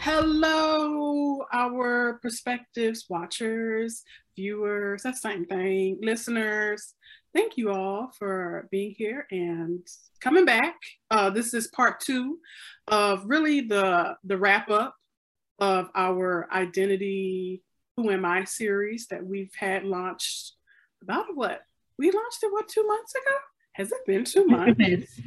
Hello, our perspectives, watchers, viewers, that's the same thing, listeners. Thank you all for being here and coming back. Uh, this is part two of really the, the wrap up of our identity, who am I series that we've had launched about what? We launched it, what, two months ago? Has it been two months?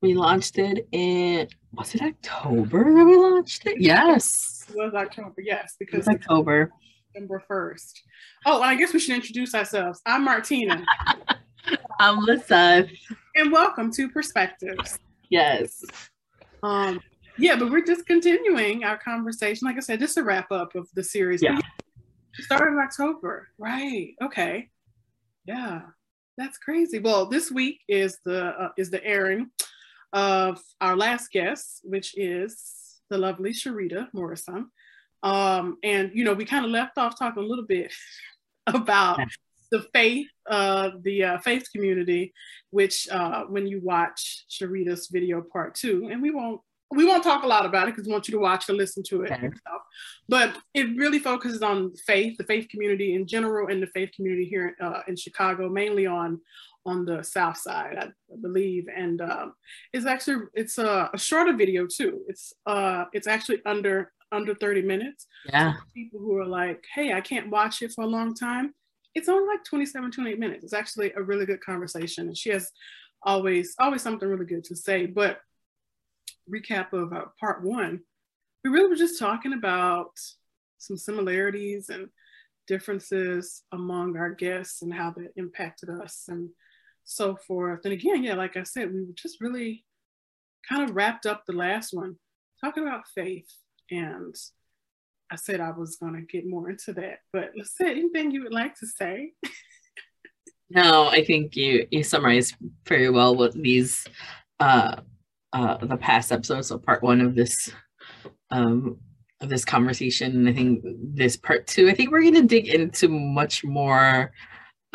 We launched it in was it October that we launched it? Yes. It was October, yes, because it's October. December 1st. Oh, and I guess we should introduce ourselves. I'm Martina. I'm Lisa. And welcome to Perspectives. Yes. Um, yeah, but we're just continuing our conversation. Like I said, just a wrap up of the series. Yeah. Started in October. Right. Okay. Yeah. That's crazy. Well, this week is the uh, is the airing of our last guest, which is the lovely Sherida Morrison. Um, and you know, we kind of left off talking a little bit about the faith, uh, the uh, faith community, which uh, when you watch Sherida's video part two, and we won't we won't talk a lot about it because we want you to watch and listen to it okay. But it really focuses on faith, the faith community in general, and the faith community here uh, in Chicago, mainly on on the south side, I believe. And um, it's actually it's a, a, shorter video too. It's uh it's actually under under 30 minutes. Yeah. So people who are like, hey, I can't watch it for a long time. It's only like 27, 28 minutes. It's actually a really good conversation. And she has always always something really good to say. But recap of uh, part one, we really were just talking about some similarities and differences among our guests and how that impacted us and so forth. And again, yeah, like I said, we just really kind of wrapped up the last one talking about faith. And I said I was going to get more into that. But let's anything you would like to say? no, I think you you summarized very well what these uh uh the past episodes, so part one of this um of this conversation. And I think this part two, I think we're gonna dig into much more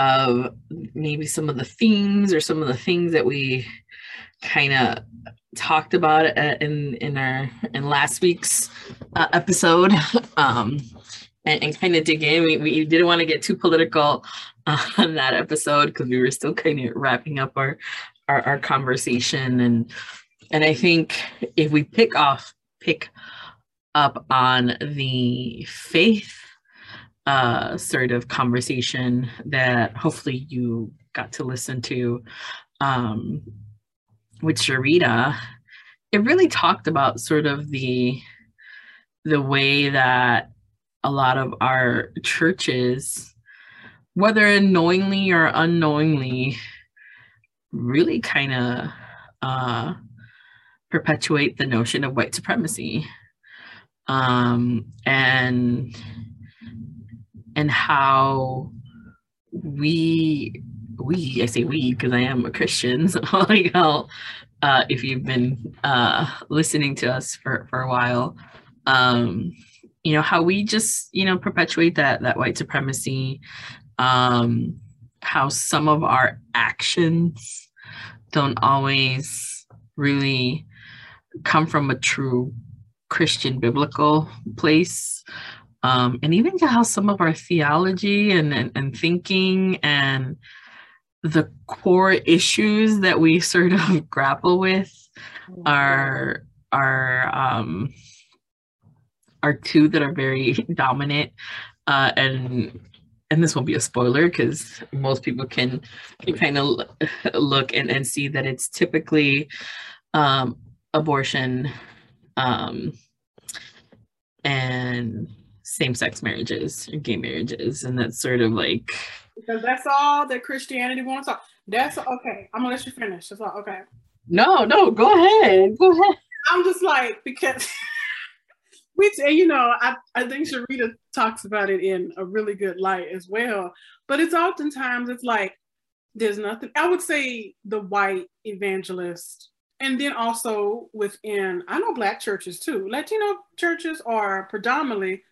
of maybe some of the themes or some of the things that we kind of talked about uh, in in our in last week's uh, episode. Um and, and kind of dig in. We, we didn't want to get too political on that episode because we were still kind of wrapping up our, our our conversation. And and i think if we pick off pick up on the faith uh, sort of conversation that hopefully you got to listen to um, with Sherida, it really talked about sort of the the way that a lot of our churches, whether knowingly or unknowingly, really kind of uh, perpetuate the notion of white supremacy. Um, and and how we we I say we because I am a Christian, so like how uh, if you've been uh, listening to us for for a while, um, you know how we just you know perpetuate that that white supremacy, um, how some of our actions don't always really come from a true Christian biblical place um, and even to how some of our theology and, and, and thinking and the core issues that we sort of grapple with are are um, are two that are very dominant. Uh, and and this won't be a spoiler because most people can, can kind of look and, and see that it's typically um, abortion um, and same-sex marriages and gay marriages and that's sort of like because that's all that christianity wants. To that's okay i'm gonna let you finish. That's all okay. No no go ahead go ahead. I'm just like because we you know I, I think Sherida talks about it in a really good light as well but it's oftentimes it's like there's nothing i would say the white evangelist and then also within i know black churches too latino churches are predominantly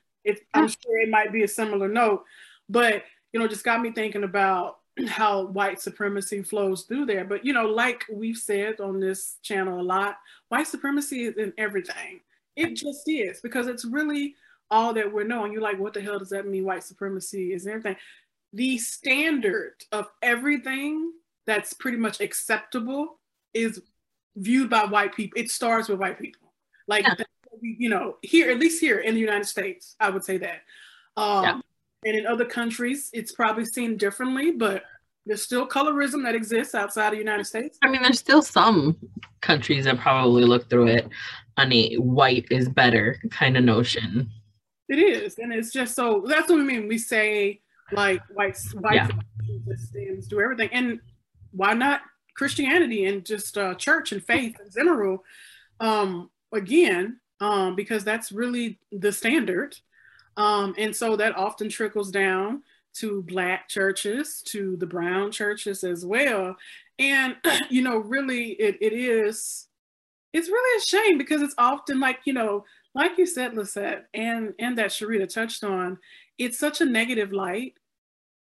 I'm sure it might be a similar note, but you know, just got me thinking about how white supremacy flows through there. But you know, like we've said on this channel a lot, white supremacy is in everything. It just is because it's really all that we're knowing. You're like, what the hell does that mean? White supremacy is everything. The standard of everything that's pretty much acceptable is viewed by white people. It starts with white people. Like, yeah. You know, here, at least here in the United States, I would say that. Um, yeah. And in other countries, it's probably seen differently, but there's still colorism that exists outside of the United States. I mean, there's still some countries that probably look through it on a white is better kind of notion. It is, and it's just so that's what we mean. We say like white white yeah. stands do everything, and why not Christianity and just uh, church and faith in general? Um, again, um, because that's really the standard, um, and so that often trickles down to black churches, to the brown churches as well. And you know, really it, it is it's really a shame because it's often like, you know, like you said, Lyzeth, and and that Sherida touched on, it's such a negative light.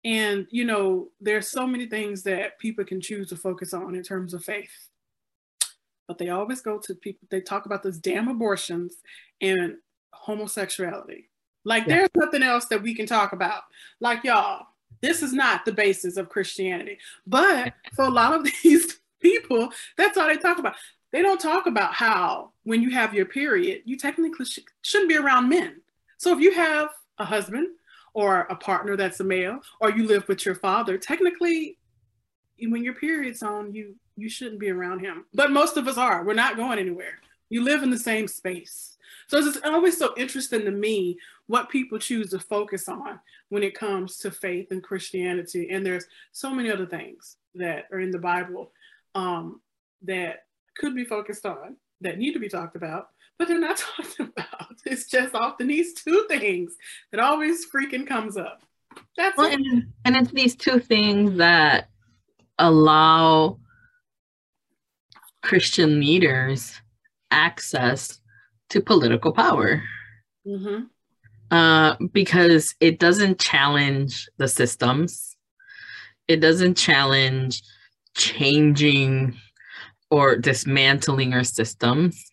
And you know, there's so many things that people can choose to focus on in terms of faith. But they always go to people, they talk about those damn abortions and homosexuality. Like yeah. there's nothing else that we can talk about. Like y'all, this is not the basis of Christianity. But for a lot of these people, that's all they talk about. They don't talk about how when you have your period, you technically sh- shouldn't be around men. So if you have a husband or a partner that's a male, or you live with your father, technically, when your period's on, you you shouldn't be around him. But most of us are. We're not going anywhere. You live in the same space. So it's always so interesting to me what people choose to focus on when it comes to faith and Christianity. And there's so many other things that are in the Bible um, that could be focused on, that need to be talked about, but they're not talked about. It's just often these two things that always freaking comes up. That's well, it. And, and it's these two things that allow Christian leaders access to political power. Mm-hmm. Uh, because it doesn't challenge the systems, it doesn't challenge changing or dismantling our systems.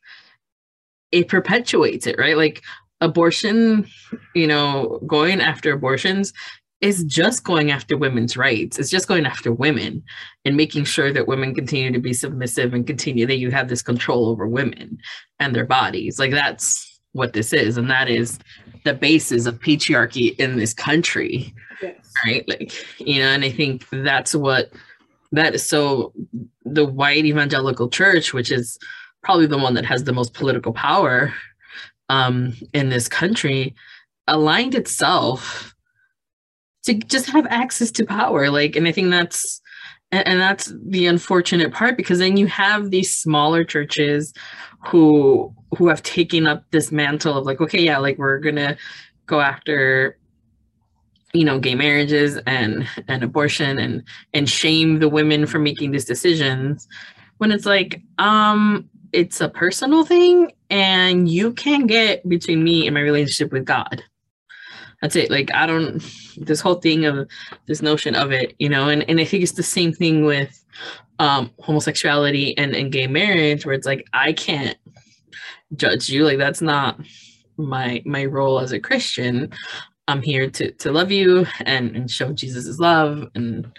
It perpetuates it, right? Like abortion, you know, going after abortions is just going after women's rights. It's just going after women and making sure that women continue to be submissive and continue that you have this control over women and their bodies. Like that's what this is. And that is the basis of patriarchy in this country. Yes. Right. Like, you know, and I think that's what that is so the white evangelical church, which is probably the one that has the most political power um, in this country, aligned itself to just have access to power like and i think that's and, that's the unfortunate part because then you have these smaller churches who who have taken up this mantle of like okay yeah like we're gonna go after you know gay marriages and and abortion and and shame the women for making these decisions when it's like um it's a personal thing and you can get between me and my relationship with god that's it. Like i don't this whole thing of this notion of it you know and, and i think it's the same thing with um homosexuality and, and gay marriage where it's like i can't judge you. Like that's not my my role as a christian. I'm here to to love you and and show jesus' love and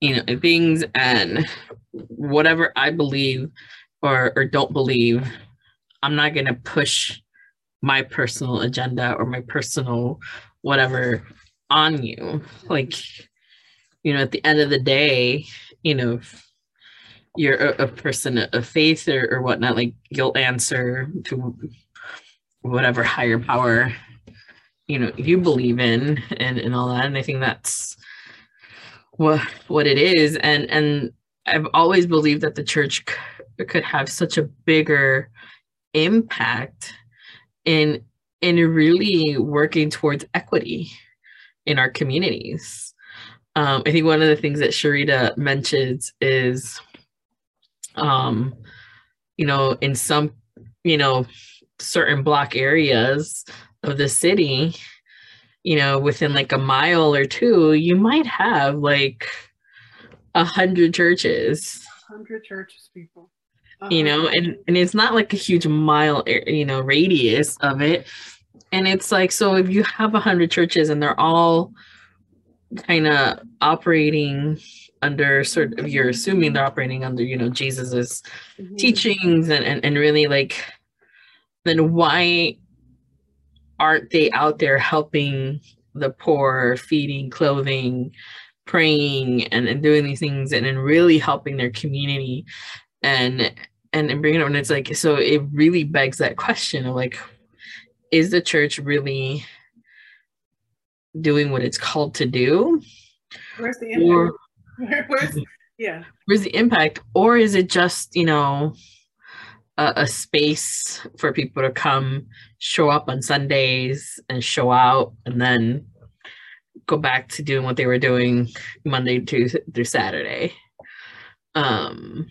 you know things and whatever i believe or or don't believe i'm not going to push my personal agenda or my personal whatever on you. Like you know at the end of the day you know you're a, a person of faith or, or whatnot like you'll answer to whatever higher power you know you believe in and and all that. And i think that's what what it is. And and i've always believed that the church c- could have such a bigger impact in in really working towards equity in our communities. Um, I think one of the things that Sherida mentions is, um, you know, in some, you know, certain block areas of the city, you know, within like a mile or two, you might have like a hundred churches. Hundred churches, people. Uh-huh. you know, and and it's not like a huge mile, you know, radius of it. And it's like so if you have a hundred churches and they're all kind of operating under sort of you're assuming they're operating under you know jesus's mm-hmm. teachings and, and and really like then why aren't they out there helping the poor feeding clothing praying and, and doing these things and, and really helping their community and and, and bringing it and it's like so it really begs that question of like is the church really doing what it's called to do? Where's the or, where's yeah. Where's the impact? Or is it just you know a, a, space for people to come show up on sundays and show out and then go back to doing what they were doing monday to through saturday? Um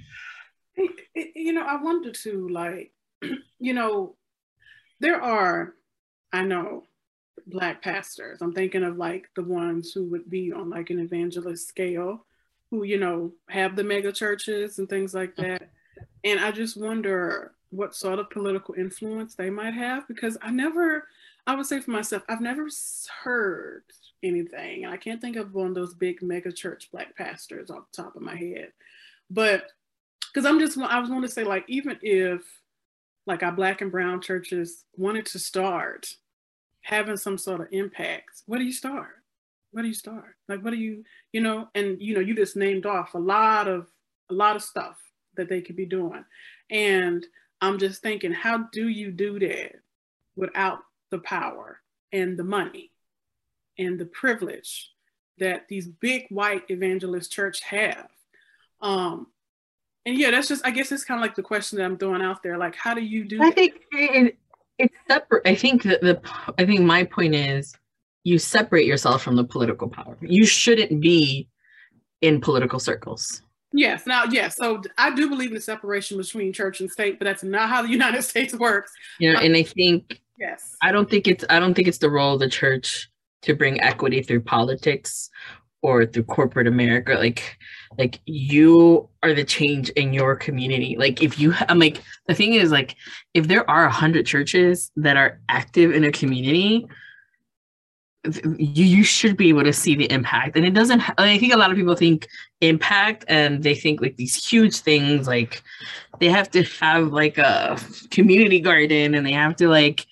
you know i wonder too like you know there are i know black pastors. I'm thinking of like the ones who would be on like an evangelist scale who you know have the mega churches and things like mm-hmm. that. And i just wonder what sort of political influence they might have because i never i would say for myself i've never heard anything. And i can't think of one of those big mega church black pastors off the top of my head. But because i'm just i was going to say like even if like our black and brown churches wanted to start having some sort of impact where do you start where do you start? Like, what do you, you know, and you know, you just named off a lot of a lot of stuff that they could be doing. And I'm just thinking, how do you do that without the power and the money and the privilege that these big white evangelist church have? Um, and yeah, that's just I guess it's kind of like the question that I'm throwing out there. Like, how do you do? I that? think it, it's separate. I think that the I think my point is you separate yourself from the political power. You shouldn't be in political circles. Yes. Now, yes. So I do believe in the separation between church and state, but that's not how the United States works. You know, and I think yes, I don't think it's I don't think it's the role of the church to bring equity through politics or through corporate America. Like, like you are the change in your community. Like, if you, I'm like, the thing is, like, if there are a hundred churches that are active in a community, you you should be able to see the impact and it doesn't i think a lot of people think impact and they think like these huge things like they have to have like a community garden and they have to like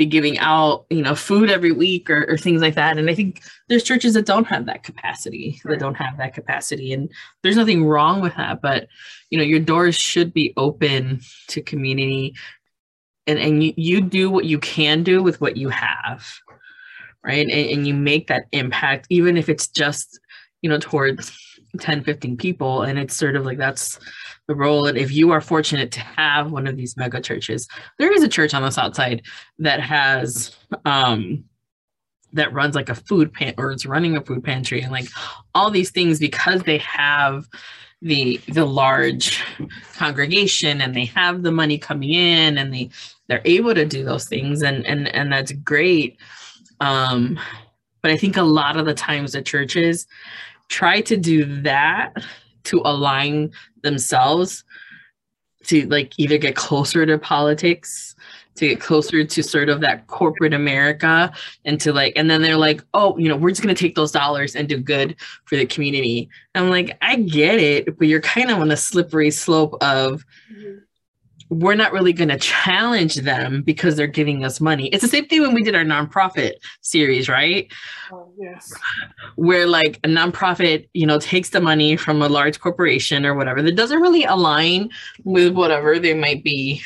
be giving out you know food every week or, or things like that. And i think there's churches that don't have that capacity that don't have that capacity. And there's nothing wrong with that but you know your doors should be open to community. And and you, you do what you can do with what you have right? And, and you make that impact even if it's just you know towards 10 15 people and it's sort of like that's the role and if you are fortunate to have one of these mega churches there is a church on the south side that has um that runs like a food pan or it's running a food pantry and like all these things because they have the the large congregation and they have the money coming in and they they're able to do those things and and and that's great. Um, but I think a lot of the times the churches try to do that to align themselves to like either get closer to politics to get closer to sort of that corporate America and to like, and then they're like, oh, you know, we're just going to take those dollars and do good for the community. I'm like, I get it, but you're kind of on a slippery slope of, mm-hmm we're not really going to challenge them because they're giving us money. It's the same thing when we did our nonprofit series, right? Oh, yes. Where like a nonprofit, you know, takes the money from a large corporation or whatever that doesn't really align with whatever they might be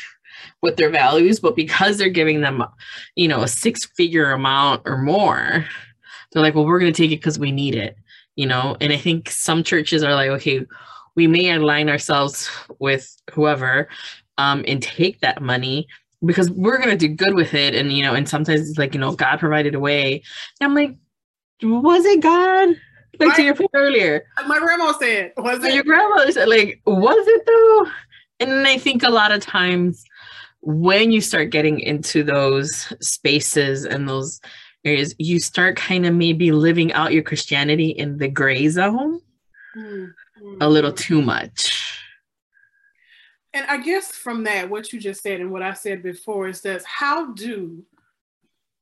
with their values, but because they're giving them, you know, a six figure amount or more, they're like, well, we're going to take it because we need it, you know? And I think some churches are like, okay, we may align ourselves with whoever, um, and take that money because we're gonna do good with it. And you know, and sometimes it's like, you know, God provided a way. And I'm like, was it God? Like my, to your point earlier. My grandma said, was it? Your grandma said, like, was it though? And I think a lot of times when you start getting into those spaces and those areas, you start kind of maybe living out your Christianity in the gray zone mm-hmm. a little too much and I guess from that, what you just said and what I said before is that how do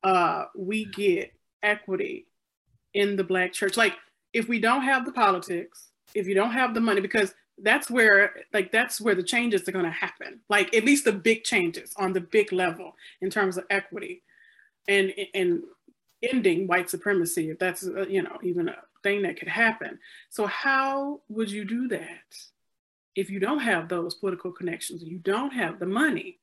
uh, we get equity in the black church? Like, if we don't have the politics, if you don't have the money, because that's where like that's where the changes are going to happen. Like at least the big changes on the big level in terms of equity and and ending white supremacy if that's uh, you know even a thing that could happen. So how would you do that if you don't have those political connections you don't have the money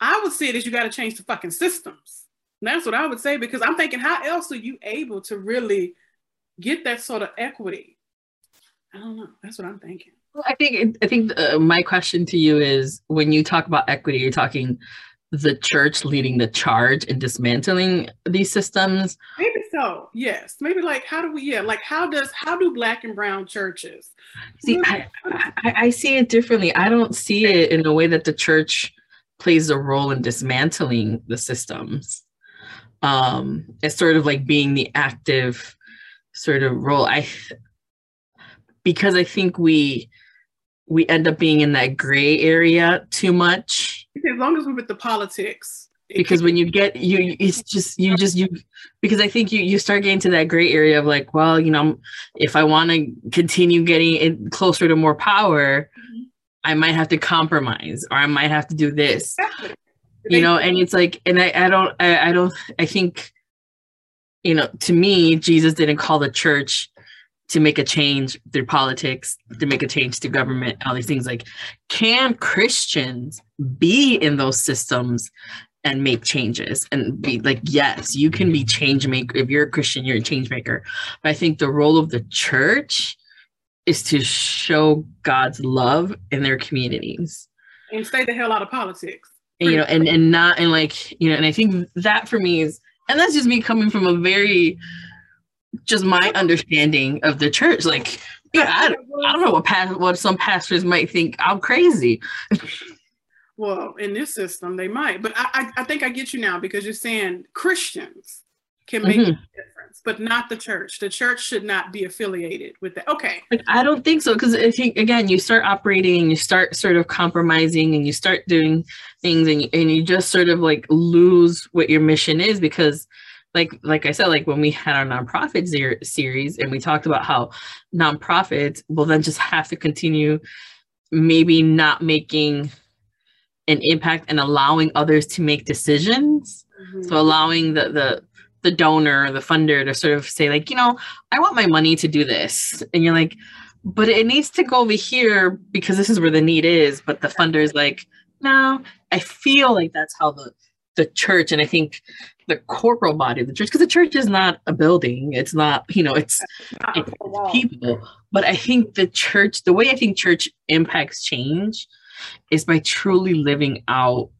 i would say that you got to change the fucking systems and that's what i would say because i'm thinking how else are you able to really get that sort of equity I don't know. That's what I'm thinking. Well, I think I think uh, my question to you is when you talk about equity, you're talking the church leading the charge in dismantling these systems. So. Yes. Maybe like how do we? Yeah. Like how does how do black and brown churches? See, I, I, I see it differently. I don't see it in a way that the church plays a role in dismantling the systems. Um, it's sort of like being the active sort of role. I because I think we we end up being in that gray area too much. As long as we're with the politics. Because when you get you, it's just you just you because I think you you start getting to that gray area of like, well, you know, if I want to continue getting it closer to more power, mm-hmm. I might have to compromise or I might have to do this. Exactly. You know, and it's like, and I, I don't, I, I don't, I think, you know, to me, Jesus didn't call the church to make a change through politics, to make a change to government, all these things. Like, can Christians be in those systems and make changes and be like, yes, you can be mm-hmm. change maker. If you're a Christian, you're a change maker. But I think the role of the church is to show God's love in their communities and stay the hell out of politics. And, you know, and and not and like you know, and I think that for me is, and that's just me coming from a very just my understanding of the church. Like, yeah, I, I don't know what past, what some pastors might think I'm crazy. well, in this system, they might, but I, I, I, think I get you now because you're saying Christians can make mm-hmm. a difference, but not the church. The church should not be affiliated with that. Okay. I don't think so because I think again, you start operating and you start sort of compromising and you start doing things and you, and you just sort of like lose what your mission is because like like I said, like when we had our nonprofit ser- series and we talked about how nonprofits will then just have to continue maybe not making an impact and allowing others to make decisions. Mm-hmm. So allowing the the the donor, the funder to sort of say like, you know, I want my money to do this. And you're like, but it needs to go over here because this is where the need is. But the funder is like, no, I feel like that's how the the church and I think the corporal body of the church because the church is not a building it's not you know it's, it's people but i think the church the way i think church impacts change is by truly living out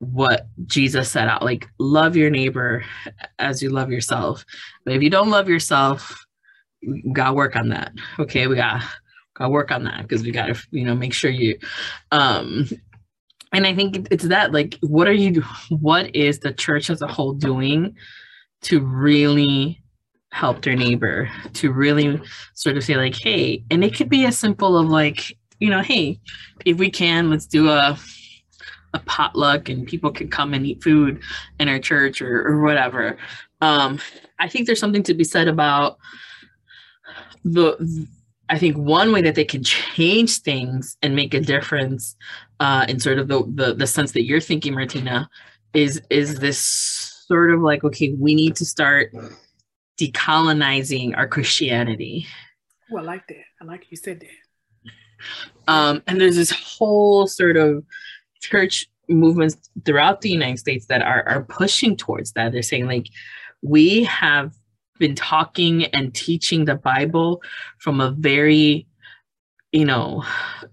what jesus set out. Like love your neighbor as you love yourself. But if you don't love yourself we gotta work on that. Okay we gotta gotta work on that because we gotta you know make sure you um and i think it's that like what are you what is the church as a whole doing to really help their neighbor to really sort of say like hey and it could be as simple of like you know hey if we can let's do a a potluck and people can come and eat food in our church or, or whatever um i think there's something to be said about the I think one way that they can change things and make a difference uh, in sort of the, the, the sense that you're thinking, Martina, is is this sort of like okay, we need to start decolonizing our Christianity. Well, I like that. I like you said that. Um, and there's this whole sort of church movements throughout the United States that are are pushing towards that. They're saying like we have been talking and teaching the Bible from a very, you know,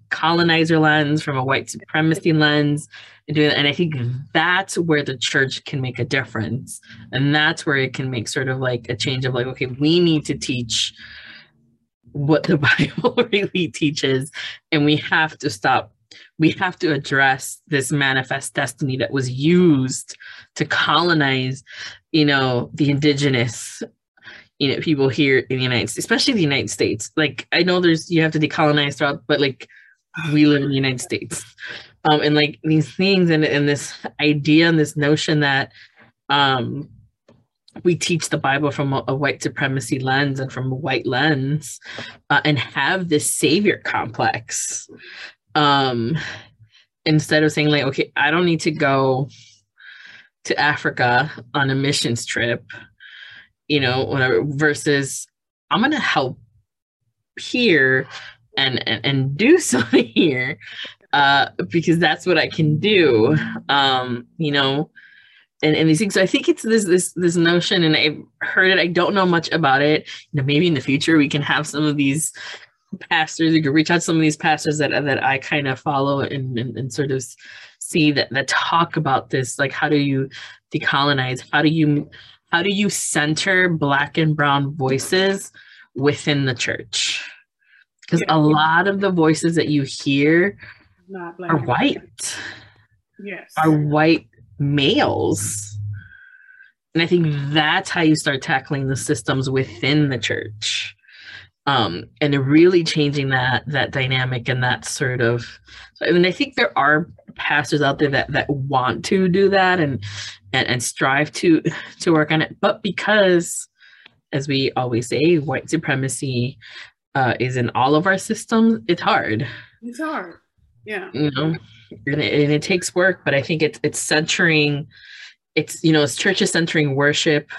colonizer lens, from a white supremacy lens, and doing And I think that's where the church can make a difference. And that's where it can make sort of like a change of like, okay, we need to teach what the Bible really teaches, and we have to stop we have to address this manifest destiny that was used to colonize you know the indigenous you know people here in the united states especially the united states like i know there's you have to decolonize throughout but like we live in the United States. Um, and like these things and, and this idea and this notion that um, we teach the Bible from a, a, white supremacy lens and from a white lens uh, and have this savior complex. Um, instead of saying like okay i don't need to go to africa on a missions trip you know whatever versus i'm gonna help here and and, and do something here uh because that's what i can do. Um you know and, and these things. So i think it's this this this notion and i've heard it. I don't know much about it. You know maybe in the future we can have some of these pastors you can reach out to some of these pastors that that i kind of follow and, and, and sort of see that that talk about this like how do you decolonize? How do you how do you center black and brown voices within the church? Because yeah. a lot of the voices that you hear are white. yes. Are white males. And i think that's how you start tackling the systems within the church. Um, and really changing that that dynamic and that sort of I mean I think there are pastors out there that that want to do that and and, and strive to to work on it. But because as we always say white supremacy uh, is in all of our systems it's hard. It's hard. Yeah. You know and it, and it takes work but I think it's it's centering it's you know it's churches centering worship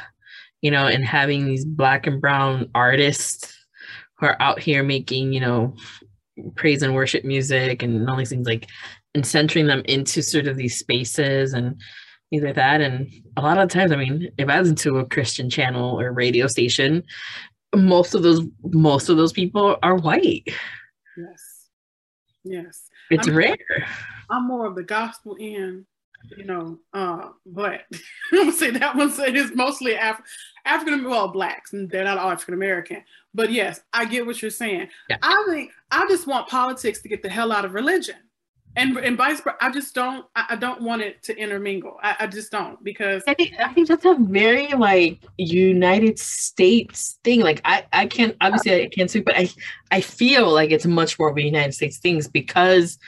you know and having these black and brown artists who are out here making, you know, praise and worship music and all these things like and centering them into sort of these spaces and things like that. And a lot of times, I mean, if I listen to a Christian channel or radio station, most of those most of those people are white. Yes. Yes. It's I'm, rare. I'm more of the gospel end you know, uh, but I'm gonna say that one is mostly Af- African, well, blacks, and they're not all African American. But yes, I get what you're saying. Yeah. I think I just want politics to get the hell out of religion, and and vice versa. I just don't. I, I don't want it to intermingle. I, I just don't because I think I think that's a very like United States thing. Like I I can't obviously I can't speak, but I I feel like it's much more of a United States things because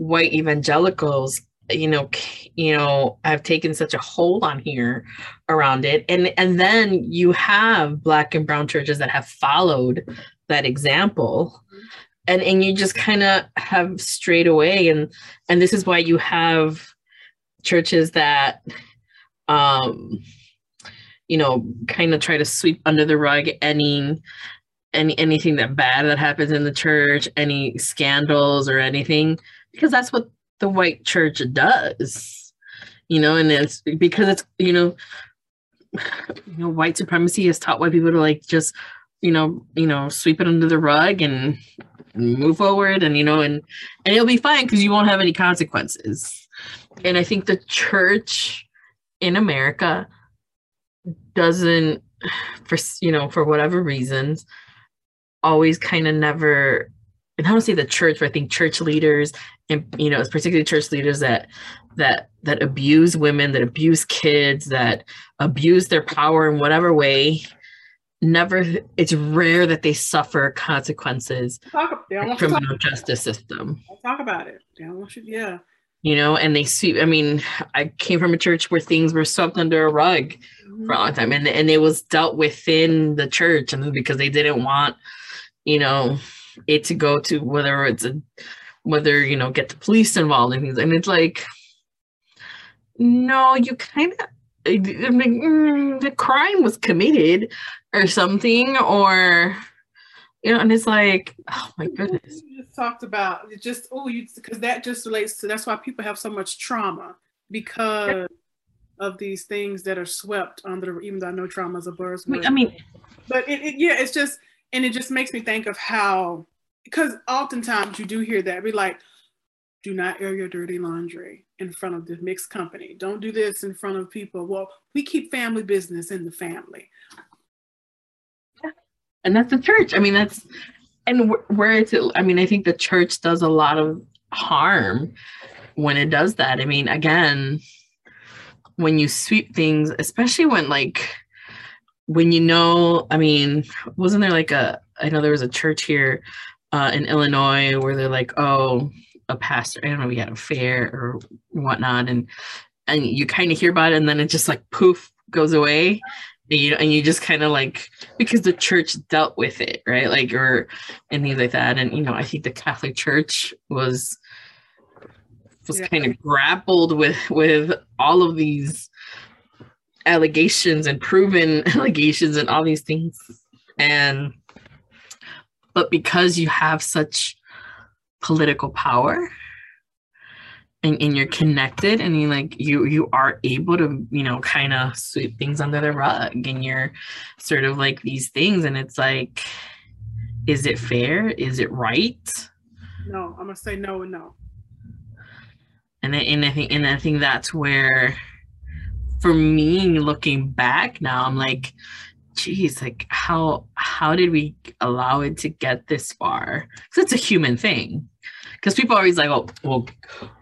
white evangelicals you know you know have taken such a hold on here around it. And and then you have black and brown churches that have followed that example. And and you just kind of have strayed away. And and this is why you have churches that um you know kind of try to sweep under the rug any any anything that bad that happens in the church any scandals or anything because that's what the white church does you know and it's because it's you know you know white supremacy has taught white people to like just you know you know sweep it under the rug and move forward and you know and and it'll be fine because you won't have any consequences. And i think the church in america doesn't for you know for whatever reasons always kind of never and I don't say the church, but I think church leaders and you know, particularly church leaders that that that abuse women, that abuse kids, that abuse their power in whatever way. Never, it's rare that they suffer consequences. Talk, the criminal justice system. talk about it. yeah. You know, and they see. I mean, I came from a church where things were swept under a rug mm-hmm. for a long time, and and it was dealt within the church, and because they didn't want, you know, it to go to whether it's a whether you know get the police involved in things and it's like no you kind of I mean, mm, the crime was committed or something or you know and it's like oh my goodness. you just talked about it just oh you because that just relates to that's why people have so much trauma because of these things that are swept under even though i know trauma is a buzzword. I mean but it, it yeah it's just and it just makes me think of how because oftentimes you do hear that be like do not air your dirty laundry in front of the mixed company. Don't do this in front of people. Well we keep family business in the family. And that's the church. I mean that's and where it's i mean i think the church does a lot of harm when it does that. I mean again when you sweep things especially when like when you know i mean wasn't there like a i know there was a church here uh, in Illinois where they're like, oh, a pastor, I don't know, we had a fair or whatnot, and and you kind of hear about it, and then it just like poof goes away, and you and you just kind of like because the church dealt with it, right? Like or and things like that, and you know, I think the Catholic Church was was yeah. kind of grappled with with all of these allegations and proven allegations and all these things and but because you have such political power and, and you're connected and you like you you are able to you know kind of sweep things under the rug and you're sort of like these things and it's like is it fair? Is it right? No i'm gonna say no and no. And I, and I think and I think that's where for me looking back now I'm like geez like how how did we allow it to get this far? Because it's a human thing. Because people are always like oh well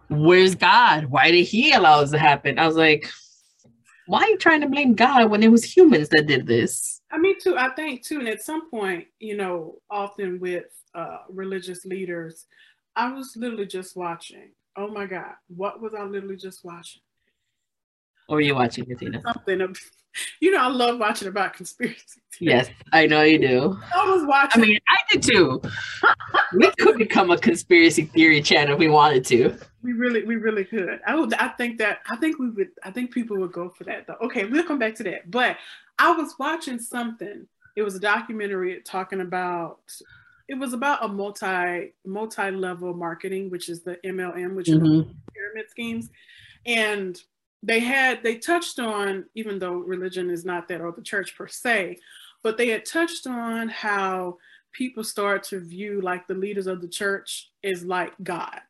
where's God? Why did he allow this to happen? I was like why are you trying to blame God when it was humans that did this? I mean too I think too and at some point you know often with uh religious leaders I was literally just watching. Oh my God. What was I literally just watching? Were you watching, Katina? Something of, you know, I love watching about conspiracy. Yes, I know you do. I was watching. I mean, I did too. we could become a conspiracy theory channel if we wanted to. We really, we really could. I would. I think that. I think we would. I think people would go for that though. Okay, we'll come back to that. But I was watching something. It was a documentary talking about it was about a multi multi level marketing, which is the MLM, which mm-hmm. is pyramid schemes, and they had they touched on even though religion is not that or the church per se, but they had touched on how people start to view like the leaders of the church is like God,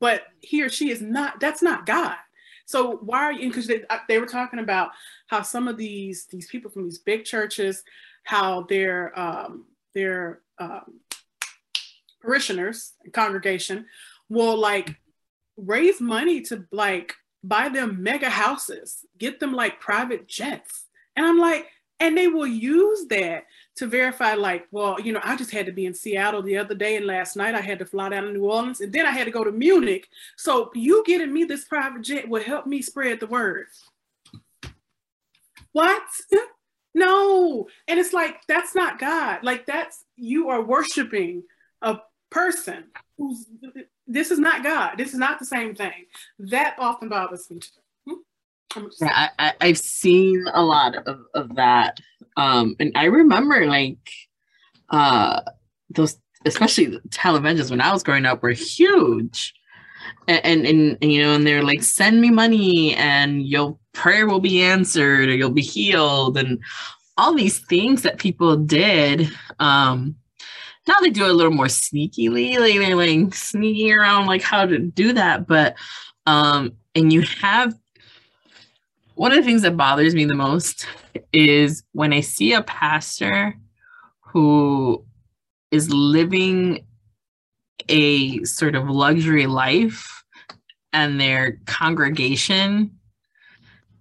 but he or she is not. That's not God. So why are you? Because they uh, they were talking about how some of these these people from these big churches, how their um, their um, parishioners congregation will like raise money to like buy them mega houses, get them like private jets. And I'm like, and they will use that to verify, like, well, you know, I just had to be in Seattle the other day, and last night I had to fly down to New Orleans, and then I had to go to Munich. So you getting me this private jet will help me spread the word. What? no. And it's like, that's not God. Like, that's you are worshiping a person who's this is not God. This is not the same thing. That often bothers me too. Hmm? Yeah, I, I, have seen a lot of, of that. Um, and I remember like uh those especially the televangelists when I was growing up were huge. And, and, and you know, and they're like, send me money and your prayer will be answered or you'll be healed and all these things that people did. Um, now they do it a little more sneakily, like they're like sneaking around like how to do that. But um, and you have one of the things that bothers me the most is when I see a pastor who is living a sort of luxury life and their congregation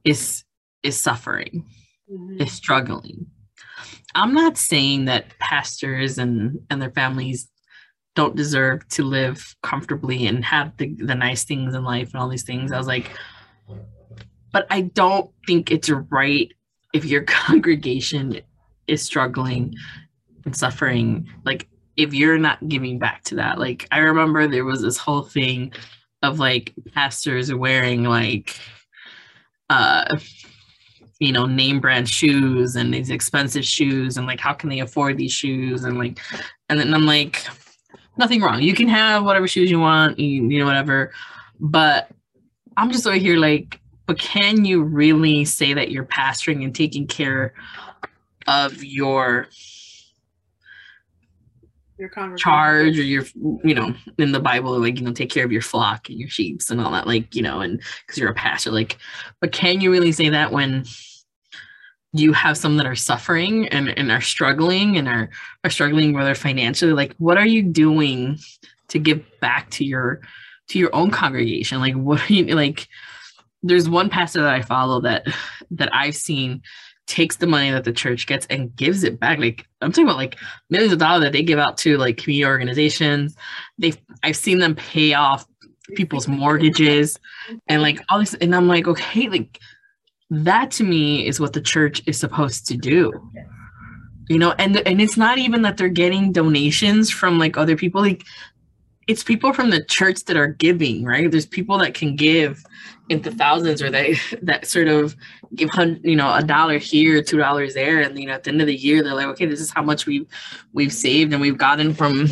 is is suffering mm-hmm. is struggling I'm not saying that pastors and and their families don't deserve to live comfortably and have the, the nice things in life and all these things. I was like, but I don't think it's right if your congregation is struggling and suffering. Like, if you're not giving back to that. Like, I remember there was this whole thing of like pastors wearing like uh you know name brand shoes and these expensive shoes and like how can they afford these shoes and like and then i'm like nothing wrong. You can have whatever shoes you want you, you know whatever. But i'm just over here like but can you really say that you're pastoring and taking care of your your charge or your you know in the bible like you know take care of your flock and your sheep and all that like you know and because you're a pastor like but can you really say that when you have some that are suffering and, and are struggling and are are struggling whether financially like what are you doing to give back to your to your own congregation? Like what are you like there's one pastor that i follow that that i've seen takes the money that the church gets and gives it back. Like I'm talking about like millions of dollars that they give out to like community organizations. They've I've seen them pay off people's mortgages and like all this and I'm like, okay, like that to me is what the church is supposed to do you know and and it's not even that they're getting donations from like other people like it's people from the church that are giving right there's people that can give into thousands or they that sort of give you know a dollar here two dollars there and you know at the end of the year they're like okay this is how much we've we've saved and we've gotten from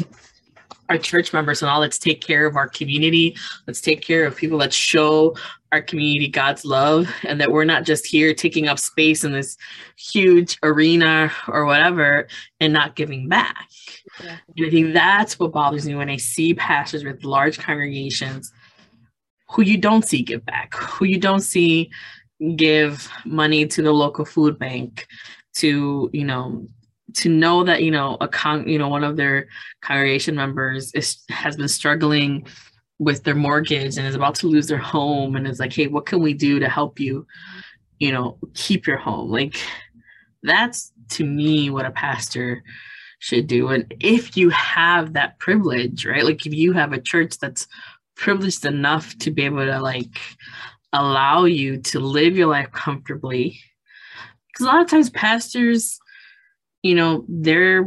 our church members and all let's take care of our community let's take care of people let's show our community God's love and that we're not just here taking up space in this huge arena or whatever and not giving back. Yeah. I think that's what bothers me when I see pastors with large congregations who you don't see give back, who you don't see give money to the local food bank to, you know, to know that, you know, a con, you know, one of their congregation members is, has been struggling with their mortgage and is about to lose their home and is like, hey, what can we do to help you, you know, keep your home? Like that's to me what a pastor should do. And if you have that privilege, right? Like if you have a church that's privileged enough to be able to like allow you to live your life comfortably. Because a lot of times pastors you know their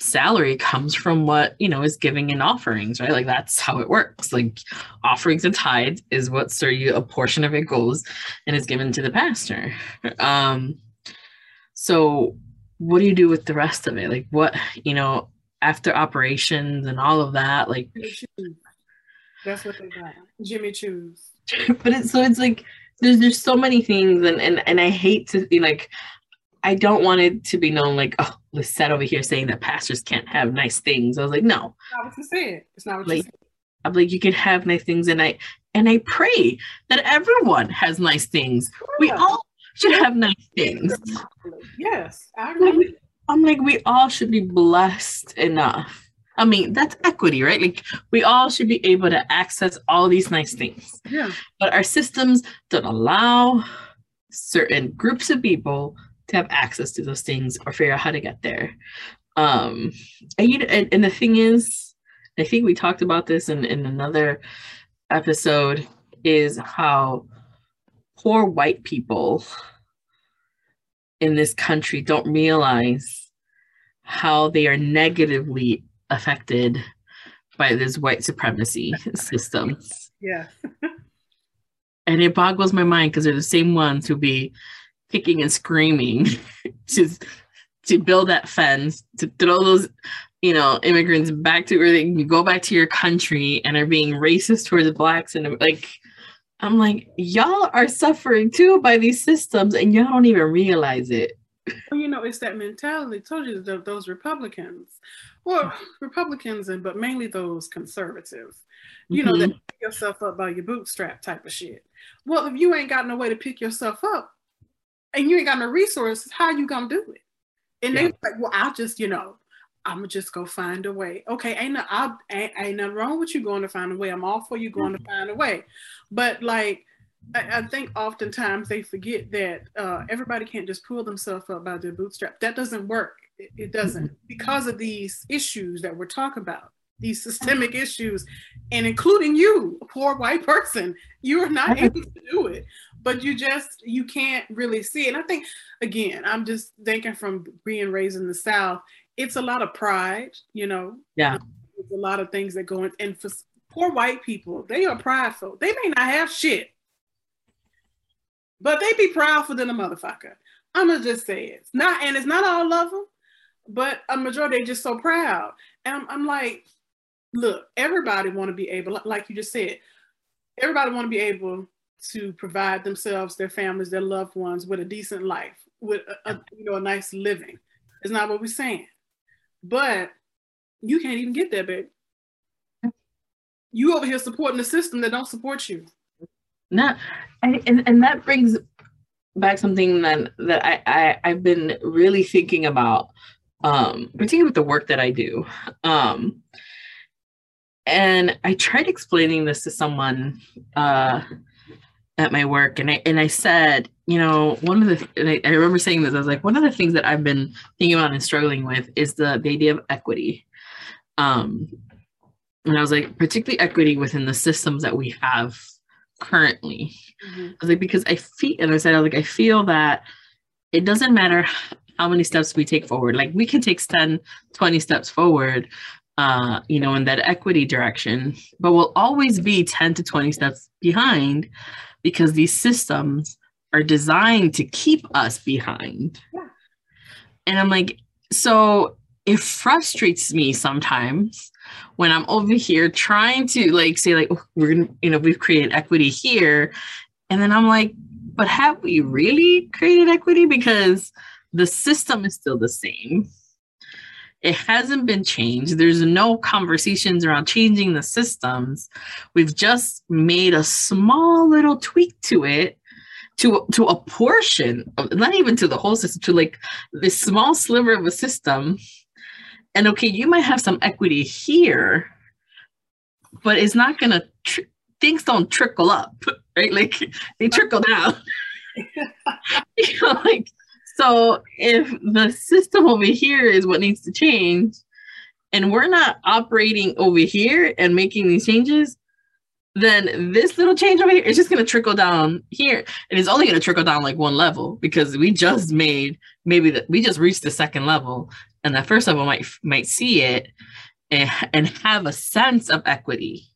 salary comes from what you know is giving in offerings right? Like that's how it works. Like offerings and tithes is what so you a portion of it goes and is given to the pastor. Um so what do you do with the rest of it? Like what you know after operations and all of that like that's what they got jimmy choos but it's so it's like there's there's so many things and and, and i hate to be like I don't want it to be known like, oh, Lyzeth over here saying that pastors can't have nice things. I was like, no. It's not what you said. It's not what like, you said. I'm like, you can have nice things, and I and I pray that everyone has nice things. Yeah. We all should have nice things. Yes, I agree. I'm like, we all should be blessed enough. I mean, that's equity, right? Like, we all should be able to access all these nice things. Yeah. But our systems don't allow certain groups of people to have access to those things or figure out how to get there. Um, and, you, and, and the thing is, I think we talked about this in, in another episode, is how poor white people in this country don't realize how they are negatively affected by this white supremacy system. Yeah. and it boggles my mind because they're the same ones who be kicking and screaming to to build that fence to throw those you know immigrants back to where they can go back to your country and are being racist towards blacks and like i'm like y'all are suffering too by these systems and y'all don't even realize it well, you know it's that mentality I told you that those republicans well republicans and but mainly those conservatives you mm-hmm. know that pick yourself up by your bootstrap type of shit well if you ain't got no way to pick yourself up and you ain't got no resources, how you gonna do it? And yeah. they like, well, I'll just, you know, I'm gonna just go find a way. Okay, ain't no, I ain't, ain't nothing wrong with you going to find a way. I'm all for you going to find a way, but like, I, I think oftentimes they forget that uh, everybody can't just pull themselves up by their bootstrap. That doesn't work. It, it doesn't because of these issues that we're talking about these systemic issues and including you a poor white person you are not able to do it but you just you can't really see it. And I think again, I'm just thinking from being raised in the South, it's a lot of pride, you know. Yeah. There's a lot of things that go in and for poor white people, they are prideful. They may not have shit. But they be proudful than a motherfucker. I'm gonna just say it. It's not and it's not all of them, but a majority are just so proud. And I'm, I'm like, look, everybody want to be able, like you just said, everybody want to be able to provide themselves, their families, their loved ones with a decent life, with a, a you know a nice living. It's not what we're saying, but you can't even get there, baby. You over here supporting the system that don't support you. And, and, and that brings back something that that I, I I've been really thinking about, um, particularly with the work that I do. Um, and I tried explaining this to someone uh, at my work and I and I said, you know, one of the and I, I remember saying this, I was like, one of the things that I've been thinking about and struggling with is the, the idea of equity. Um and I was like, particularly equity within the systems that we have currently. Mm-hmm. I was like, because I feel and I said, I was like, I feel that it doesn't matter how many steps we take forward. Like we can take 10, 20 steps forward, uh, you know, in that equity direction, but we'll always be 10 to 20 steps behind because these systems are designed to keep us behind. Yeah. And I'm like, so it frustrates me sometimes when I'm over here trying to like say like oh, we're gonna you know we've created equity here, and then I'm like, but have we really created equity because the system is still the same. It hasn't been changed. There's no conversations around changing the systems. We've just made a small little tweak to it to to a portion of not even to the whole system to like this small sliver of a system and okay you might have some equity here but it's not gonna tr- things don't trickle up right? Like they trickle down. You know like so if the system over here is what needs to change, and we're not operating over here and making these changes, then this little change over here is just going to trickle down here. And it's only going to trickle down like one level because we just made maybe that we just reached the second level and that first level might might see it and, and have a sense of equity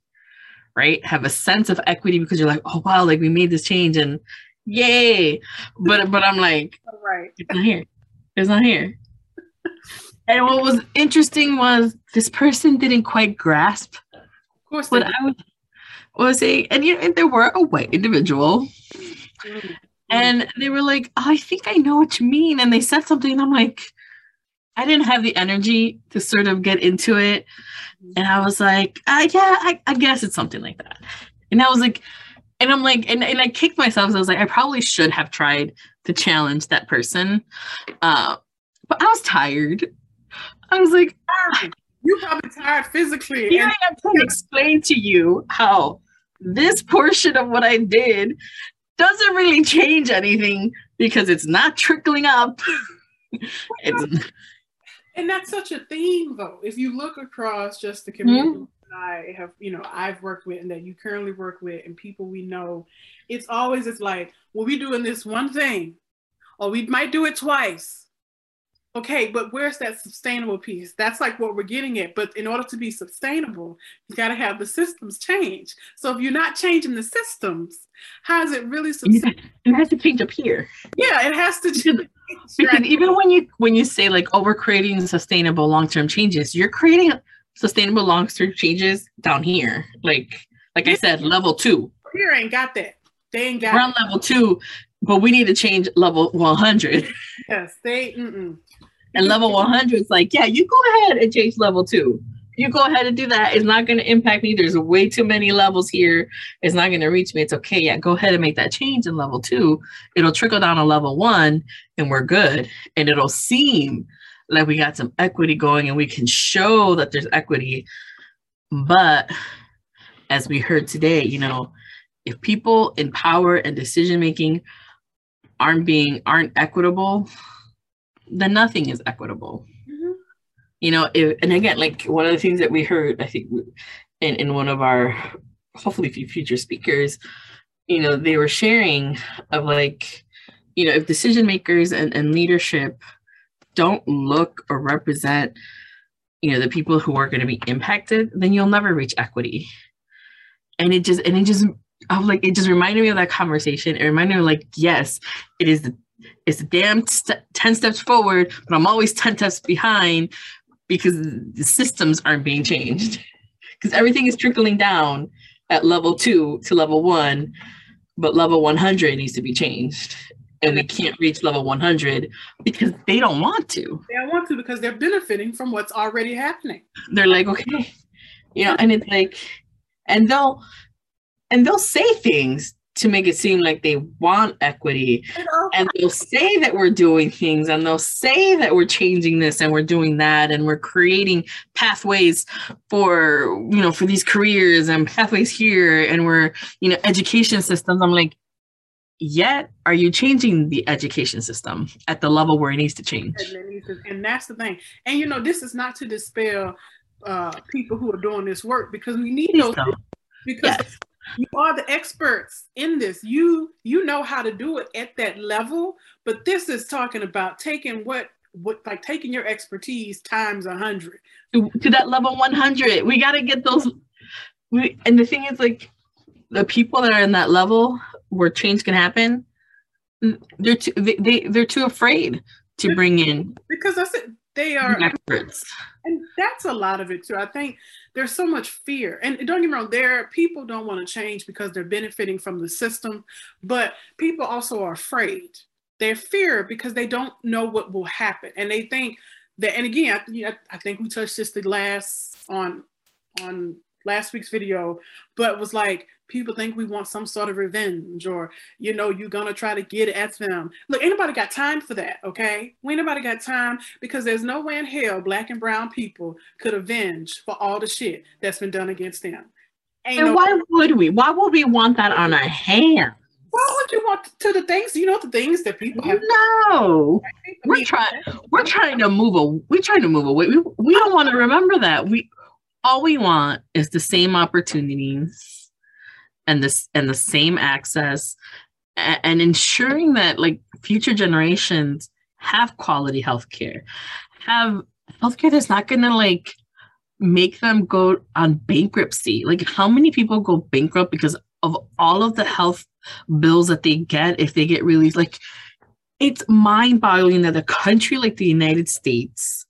right? Have a sense of equity because you're like oh wow like we made this change and yay. But but i'm like right. it's not here. It's not here. And what was interesting was this person didn't quite grasp of course what i was, was saying. And you know and there were a white individual. Mm-hmm. and they were like oh, i think i know what you mean. And they said something and i'm like i didn't have the energy to sort of get into it and i was like uh, yeah I, I guess it's something like that and i was like and I'm like, and, and I kicked myself. So I was like, I probably should have tried to challenge that person. Uh, but I was tired. I was like, you probably tired physically. Here and- I am trying to explain to you how this portion of what I did doesn't really change anything because it's not trickling up. it's and that's such a theme though. If you look across just the community mm-hmm. I have, you know, I've worked with and that you currently work with and people we know, it's always it's like, well, we're doing this one thing, or we might do it twice. Okay, but where's that sustainable piece? That's like what we're getting at. But in order to be sustainable, you got to have the systems change. So if you're not changing the systems, how is it really sustainable? It has to change up here. Yeah, it has to change. Because even when you when you say like, oh, we're creating sustainable long term changes, you're creating sustainable long-term changes down here. Like like I said, level two. Here ain't got that. They ain't got We're on level two, but we need to change level 100. Yes, they mm-mm. And mm-hmm. level 100 is like, yeah, you go ahead and change level two. You go ahead and do that. It's not going to impact me. There's way too many levels here. It's not going to reach me. It's okay. Yeah, go ahead and make that change in level two. It'll trickle down to level one and we're good. And it'll seem like we got some equity going and we can show that there's equity. But as we heard today, you know, if people in power and decision making aren't being aren't equitable, then nothing is equitable. Mm-hmm. You know, if, and again, like one of the things that we heard, I think, in, in one of our hopefully future speakers, you know, they were sharing of like, you know, if decision makers and, and leadership don't look or represent you know the people who are going to be impacted then you'll never reach equity and it just and it just I was like it just reminded me of that conversation it reminded me like yes it is the it's a damn st- 10 steps forward but i'm always 10 steps behind because the systems aren't being changed because everything is trickling down at level two to level one but level 100 needs to be changed and they can't reach level 100 because they don't want to. They don't want to because they're benefiting from what's already happening. They're like, okay, you know, and it's like, and they'll, and they'll say things to make it seem like they want equity. And they'll say that we're doing things and they'll say that we're changing this and we're doing that and we're creating pathways for you know for these careers and pathways here and we're you know education systems. I'm like yet are you changing the education system at the level where it needs to change? And that's the thing. And you know this is not to dispel uh, people who are doing this work because we need those because yes. You are the experts in this. You you know how to do it at that level but this is talking about taking what what like taking your expertise times a hundred. To, to that level 100 we got to get those we and the thing is like the people that are in that level where change can happen, they're too they, they they're too afraid to bring in because that's it. They are experts, and that's a lot of it too. I think there's so much fear, and don't get me wrong. There, people don't want to change because they're benefiting from the system, but people also are afraid. They're fear because they don't know what will happen, and they think that. And again, I, I think we touched this the last on on last week's video, but was like people think we want some sort of revenge or you know you're gonna try to get at them. Look anybody got time for that okay? We anybody got time because there's no way in hell black and brown people could avenge for all the shit that's been done against them. Ain't and no- why would we? Why would we want that on our hands? Why would you want to the things you know the things that people have no. We're trying we're trying to move a we're trying to move away. We, we don't want to remember that. We all we want is the same opportunities and this and the same access and, ensuring that like future generations have quality healthcare have healthcare that's not gonna like make them go on bankruptcy. Like how many people go bankrupt because of all of the health bills that they get if they get released? Like it's mind-boggling that a country like the united states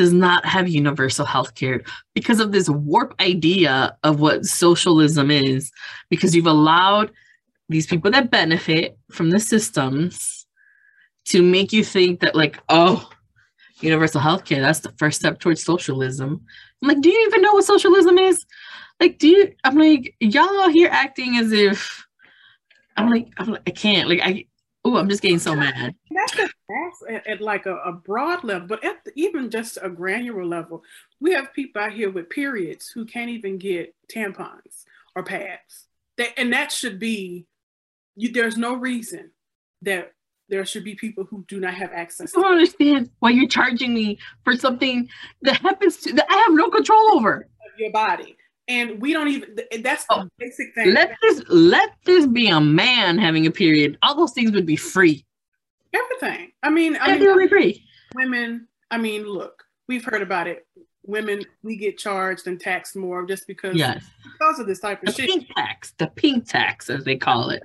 does not have universal health care because of this warp idea of what socialism is, because you've allowed these people that benefit from the systems to make you think that, like, oh, universal health care, that's the first step towards socialism. I'm like, do you even know what socialism is? Like, do you? I'm like, y'all are here acting as if I'm like, I'm like, I can't. Like, I Oh, I'm just getting so mad. That's, a, that's at, at, like a, a, broad level, but at the, even just a granular level, we have people out here with periods who can't even get tampons or pads. They, and that should be, you, there's no reason that there should be people who do not have access. I don't understand why you're charging me for something that happens to that I have no control over. Your body and we don't even that's the oh, basic thing let this let this be a man having a period all those things would be free everything. I mean i mean be free women i mean look we've heard about it. Women we get charged and taxed more just because yes. because of this type of the shit. pink tax the pink tax as they call it.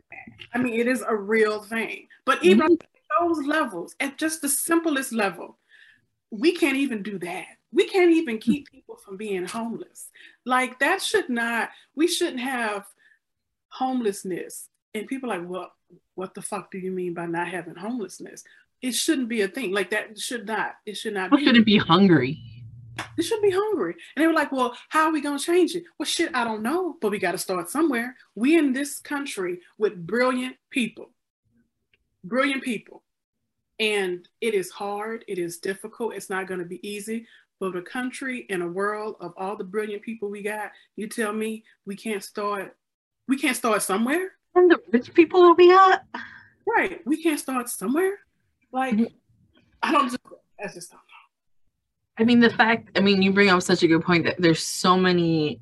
I mean it is a real thing. But even mm-hmm. those levels at just the simplest level we can't even do that. We can't even keep people from being homeless. Like that should not, we shouldn't have homelessness. And people like, well, what the fuck do you mean by not having homelessness? It shouldn't be a thing. Like that should not, it should not be. shouldn't be hungry. It should be hungry. And they were like, well, how are we going to change it? Well, shit, I don't know, but we got to start somewhere. We in this country with brilliant people, brilliant people. And it is hard, it is difficult, it's not going to be easy, but a country and a world of all the brilliant people we got, you tell me we can't start we can't start somewhere? And the rich people that we got? Right. We can't start somewhere. Like mm-hmm. I don't just I just don't know. I mean the fact I mean you bring up such a good point that there's so many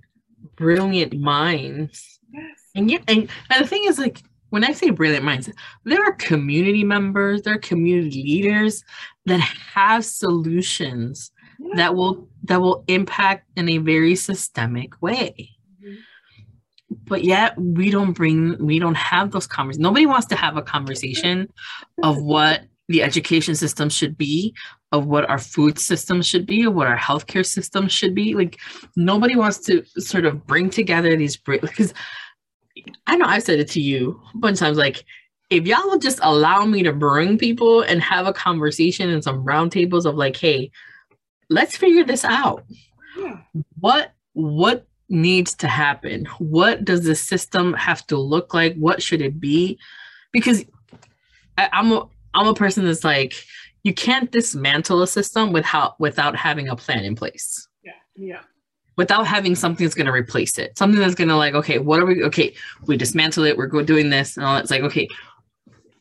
brilliant minds. Yes. And yet and, and the thing is like when I say brilliant minds, there are community members, there are community leaders that have solutions that will that will impact in a very systemic way. But yet we don't bring we don't have those conversations nobody wants to have a conversation of what the education system should be of what our food system should be of what our healthcare system should be like nobody wants to sort of bring together these because i know i've said it to you a bunch of times like if y'all will just allow me to bring people and have a conversation and some roundtables of like hey let's figure this out. Yeah. What what needs to happen? What does the system have to look like? What should it be? Because I, I'm a I'm a person that's like you can't dismantle a system without without having a plan in place. Yeah. Yeah. Without having something that's going to replace it, something that's going to like, okay, what are we? Okay, we dismantle it. We're doing this, and all. It's like, okay,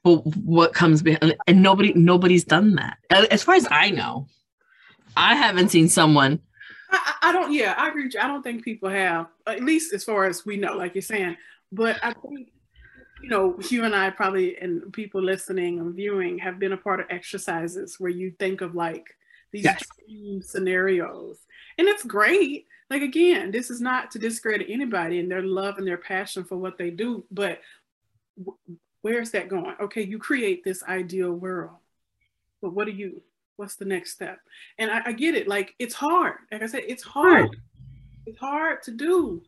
but what comes behind and nobody nobody's done that as far as i know i haven't seen someone I, I don't yeah i agree i don't think people have at least as far as we know like you're saying but i think you know you and i probably and people listening and viewing have been a part of exercises where you think of like these yes. scenarios and it's great like again this is not to discredit anybody and their love and their passion for what they do but where's that going? Okay, you create this ideal world, but what do you? What's the next step? And I, I get it. Like it's hard. Like I said, it's hard. It's hard to do,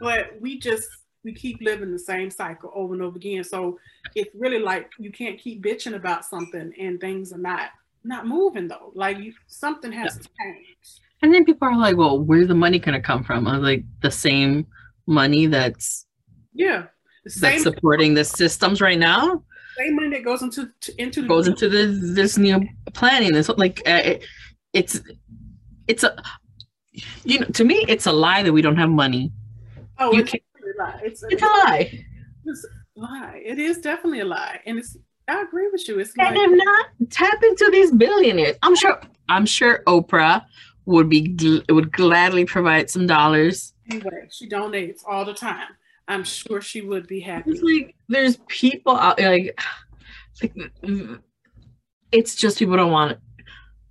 but we just we keep living the same cycle over and over again. So it's really like you can't keep bitching about something and things are not not moving though. Like you, something has yeah. to change. And then people are like, "Well, where's the money going to come from?" I was like, "The same money that's yeah that's supporting the systems right now. Same money that goes into to, into goes into this this new planning. This like uh, it, it's it's a you know to me it's a lie that we don't have money. Oh, you it's, a lie. It's, a, it's a lie. It's a lie. It is definitely a lie, and it's. I agree with you. It's and like, if not, tap into these billionaires. I'm sure. I'm sure Oprah would be would gladly provide some dollars. Anyway, she donates all the time. I'm sure she would be happy. It's like there's people out like, like it's just people don't want it.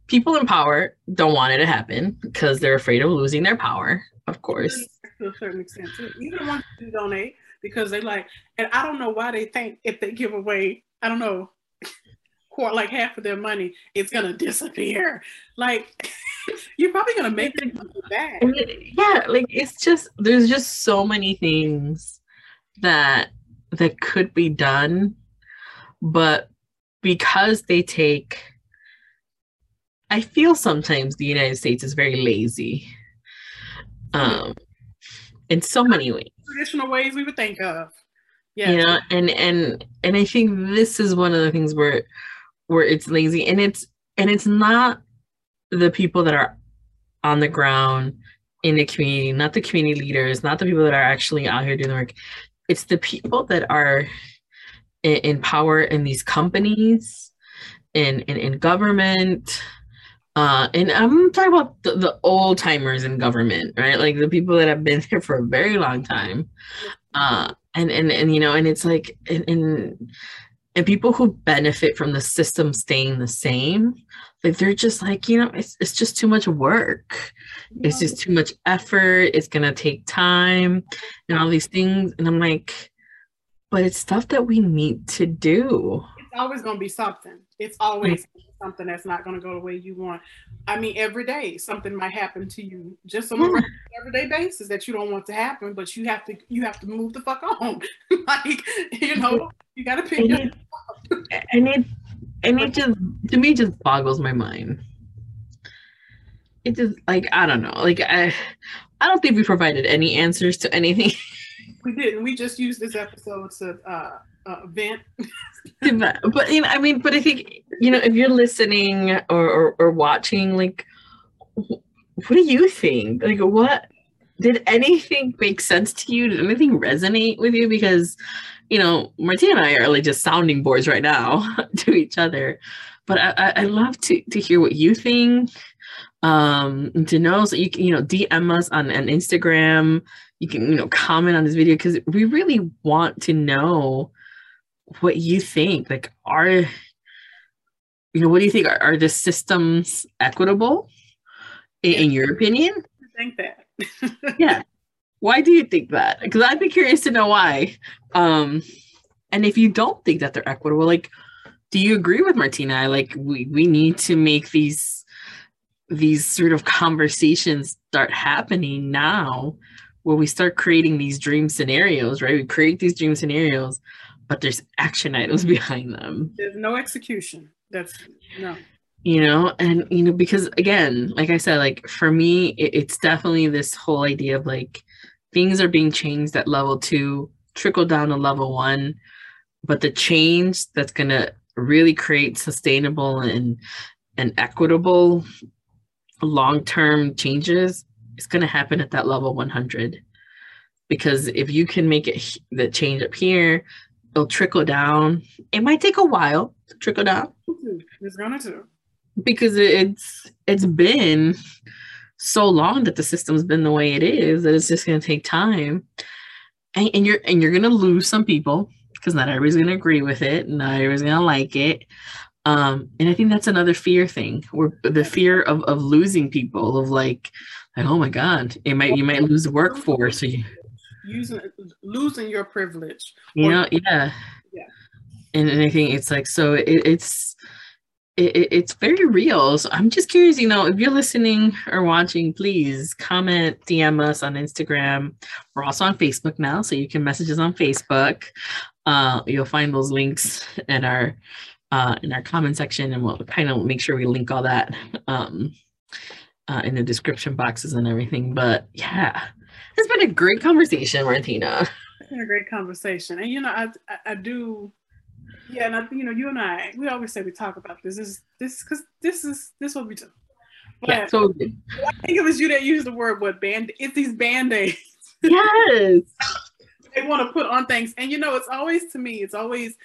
People in power don't want it to happen because they're afraid of losing their power, of course. To a certain extent. Even ones who donate because they like, and I don't know why they think if they give away, I don't know, like half of their money, it's gonna disappear. Like you're probably gonna make them back. Yeah, like it's just there's just so many things that that could be done, but because they take I feel sometimes the United States is very lazy. Um in so many ways. Traditional ways we would think of. Yeah. You know, and and and I think this is one of the things where where it's lazy and it's and it's not the people that are on the ground in the community, not the community leaders, not the people that are actually out here doing the work. It's the people that are in, in power in these companies, in in, in government. Uh, and I'm talking about the, the old timers in government, right? Like the people that have been there for a very long time. Uh, and and and you know, and it's like, and, and people who benefit from the system staying the same like they're just like you know it's, it's just too much work. It's just too much effort. It's gonna take time and all these things. And i'm like but it's stuff that we need to do. It's always gonna be something. It's always mm. Something that's not gonna go the way you want. I mean every day something might happen to you just on a everyday basis that you don't want to happen but you have to you have to move the fuck on. Like you know you gotta pick and it, and it and it just to me just boggles my mind. It just like i don't know like i i don't think we provided any answers to anything. We didn't. We just used this episode to uh, uh but you know i mean but i think you know if you're listening or, or or watching like what do you think like what did anything make sense to you did anything resonate with you because you know, Martina and I are like just sounding boards right now to each other. But I, I love to to hear what you think. Um, to know so you can, you know, DM us on, on Instagram. You can, you know, comment on this video because we really want to know what you think. Like, are you know, what do you think? Are, are the systems equitable in, in your opinion? I think that. yeah. Why do you think that? Because I'd be curious to know why. Um, and if you don't think that they're equitable, like, do you agree with Martina? Like, we we need to make these these sort of conversations start happening now, where we start creating these dream scenarios, right? We create these dream scenarios, but there's action items behind them. There's no execution. That's no you know and you know because again like i said like for me it, it's definitely this whole idea of like things are being changed at level two, trickle down to level one. But the change that's going to really create sustainable and and equitable long-term changes is going to happen at that level 100 because if you can make it the change up here it'll trickle down. It might take a while to trickle down. It's gonna to. Because it's it's been so long that the system's been the way it is that it's just gonna take time. And, and you're and you're gonna lose some people because not everybody's gonna agree with it, not everybody's gonna like it. Um, and I think that's another fear thing, where the fear of, of losing people, of like, like, oh my God, it might you might lose the workforce. So you, using losing your privilege. You know, yeah. Yeah. And, and I think it's like so it, it's it, it's very real. So I'm just curious, you know, if you're listening or watching, please comment, DM us on Instagram. We're also on Facebook now, so you can message us on Facebook. Uh, you'll find those links in our uh, in our comment section, and we'll kind of make sure we link all that um, uh, in the description boxes and everything. But yeah, it's been a great conversation, Martina. It's been a great conversation, and you know, I I, I do. Yeah, and I, you know, you and I, we always say we talk about this. This is this because this is this what we do. But yeah, totally. I think it was you that used the word what band. It's these band aids. Yes. they want to put on things, and you know, it's always to me, it's always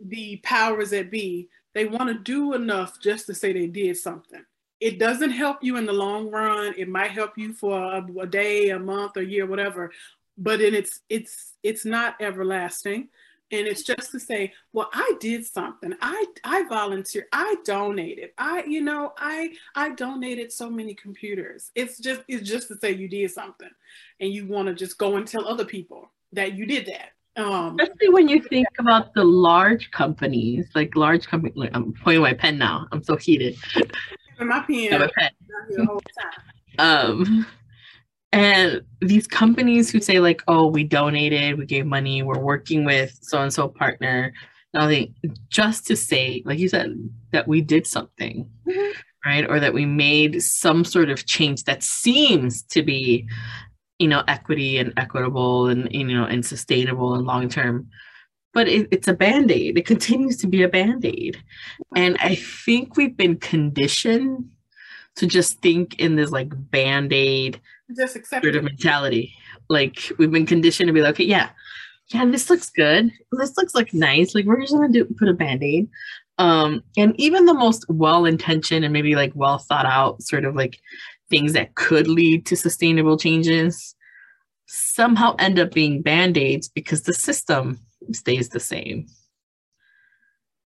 the powers that be. They want to do enough just to say they did something it doesn't help you in the long run. It might help you for a, a day, a month, a year, whatever, but it's it's it's not everlasting. And it's just to say, well, I did something. I I volunteered. I donated. I you know I I donated so many computers. It's just it's just to say you did something, and you want to just go and tell other people that you did that. Um, Especially when you think about the large companies, like large companies. I'm pointing my pen now. I'm so heated. My pen. My pen. The whole time. Um, and these companies who say like, "Oh, we donated, we gave money, we're working with so and so partner," nothing, just to say, like you said, that we did something, mm-hmm. right, or that we made some sort of change that seems to be, you know, equity and equitable and you know and sustainable and long term but it, it's a band-aid. It continues to be a band-aid. And i think we've been conditioned to just think in this like band-aid just accept sort of mentality. Like we've been conditioned to be like okay, yeah yeah this looks good. This looks like nice. Like we're just gonna do put a band-aid. Um and even the most well-intentioned and maybe like well thought out sort of like things that could lead to sustainable changes somehow end up being band-aids because the system stays the same.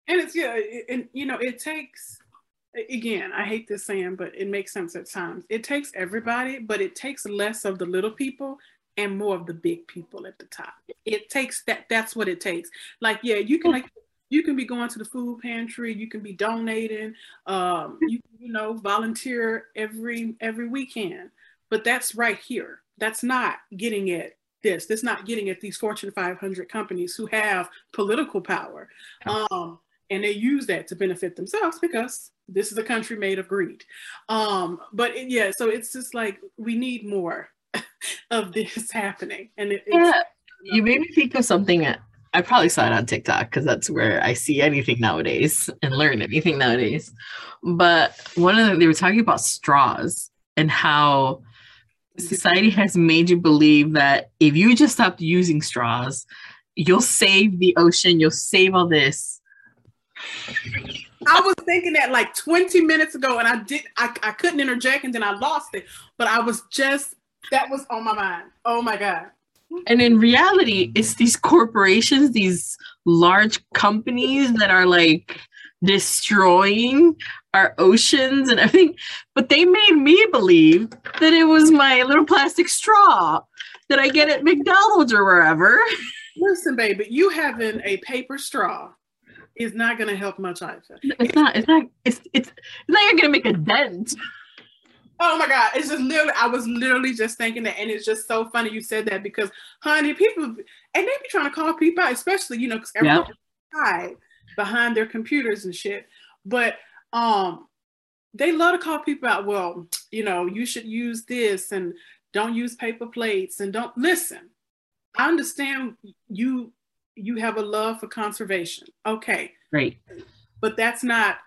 And it's yeah, and you know, it takes again, I hate this saying, but it makes sense at times. It takes everybody, but it takes less of the little people and more of the big people at the top. It takes that that's what it takes. Like, yeah, you can like you can be going to the food pantry, you can be donating, um, you you know, volunteer every every weekend. But that's right here. That's not getting it this. This not getting at these Fortune 500 companies who have political power. Um, and they use that to benefit themselves because this is a country made of greed. Um, but it, yeah, so it's just like we need more of this happening. And it, yeah, you made me think of something. I probably saw it on TikTok because that's where I see anything nowadays and learn anything nowadays. But one of the, they were talking about straws and how society has made you believe that if you just stop using straws, you'll save the ocean, you'll save all this. I was thinking that like 20 minutes ago and I did I, I couldn't interject and then I lost it. But I was just that was on my mind. Oh my God. And in reality, it's these corporations, these large companies that are like destroying our oceans and everything. But they made me believe that it was my little plastic straw that I get at McDonald's or wherever. Listen, baby, you having a paper straw is not going to help much either. It's not. It's not. It's it's, it's not going to make a dent. Oh my God. It's just literally, I was literally just thinking that. And it's just so funny you said that because, honey, people, and they be trying to call people out, especially, you know, because everyone yep. Behind their computers and shit. But um, they love to call people out. Well, you know, you should use this and don't use paper plates and don't listen. I understand you you have a love for conservation. Okay. Great. But that's not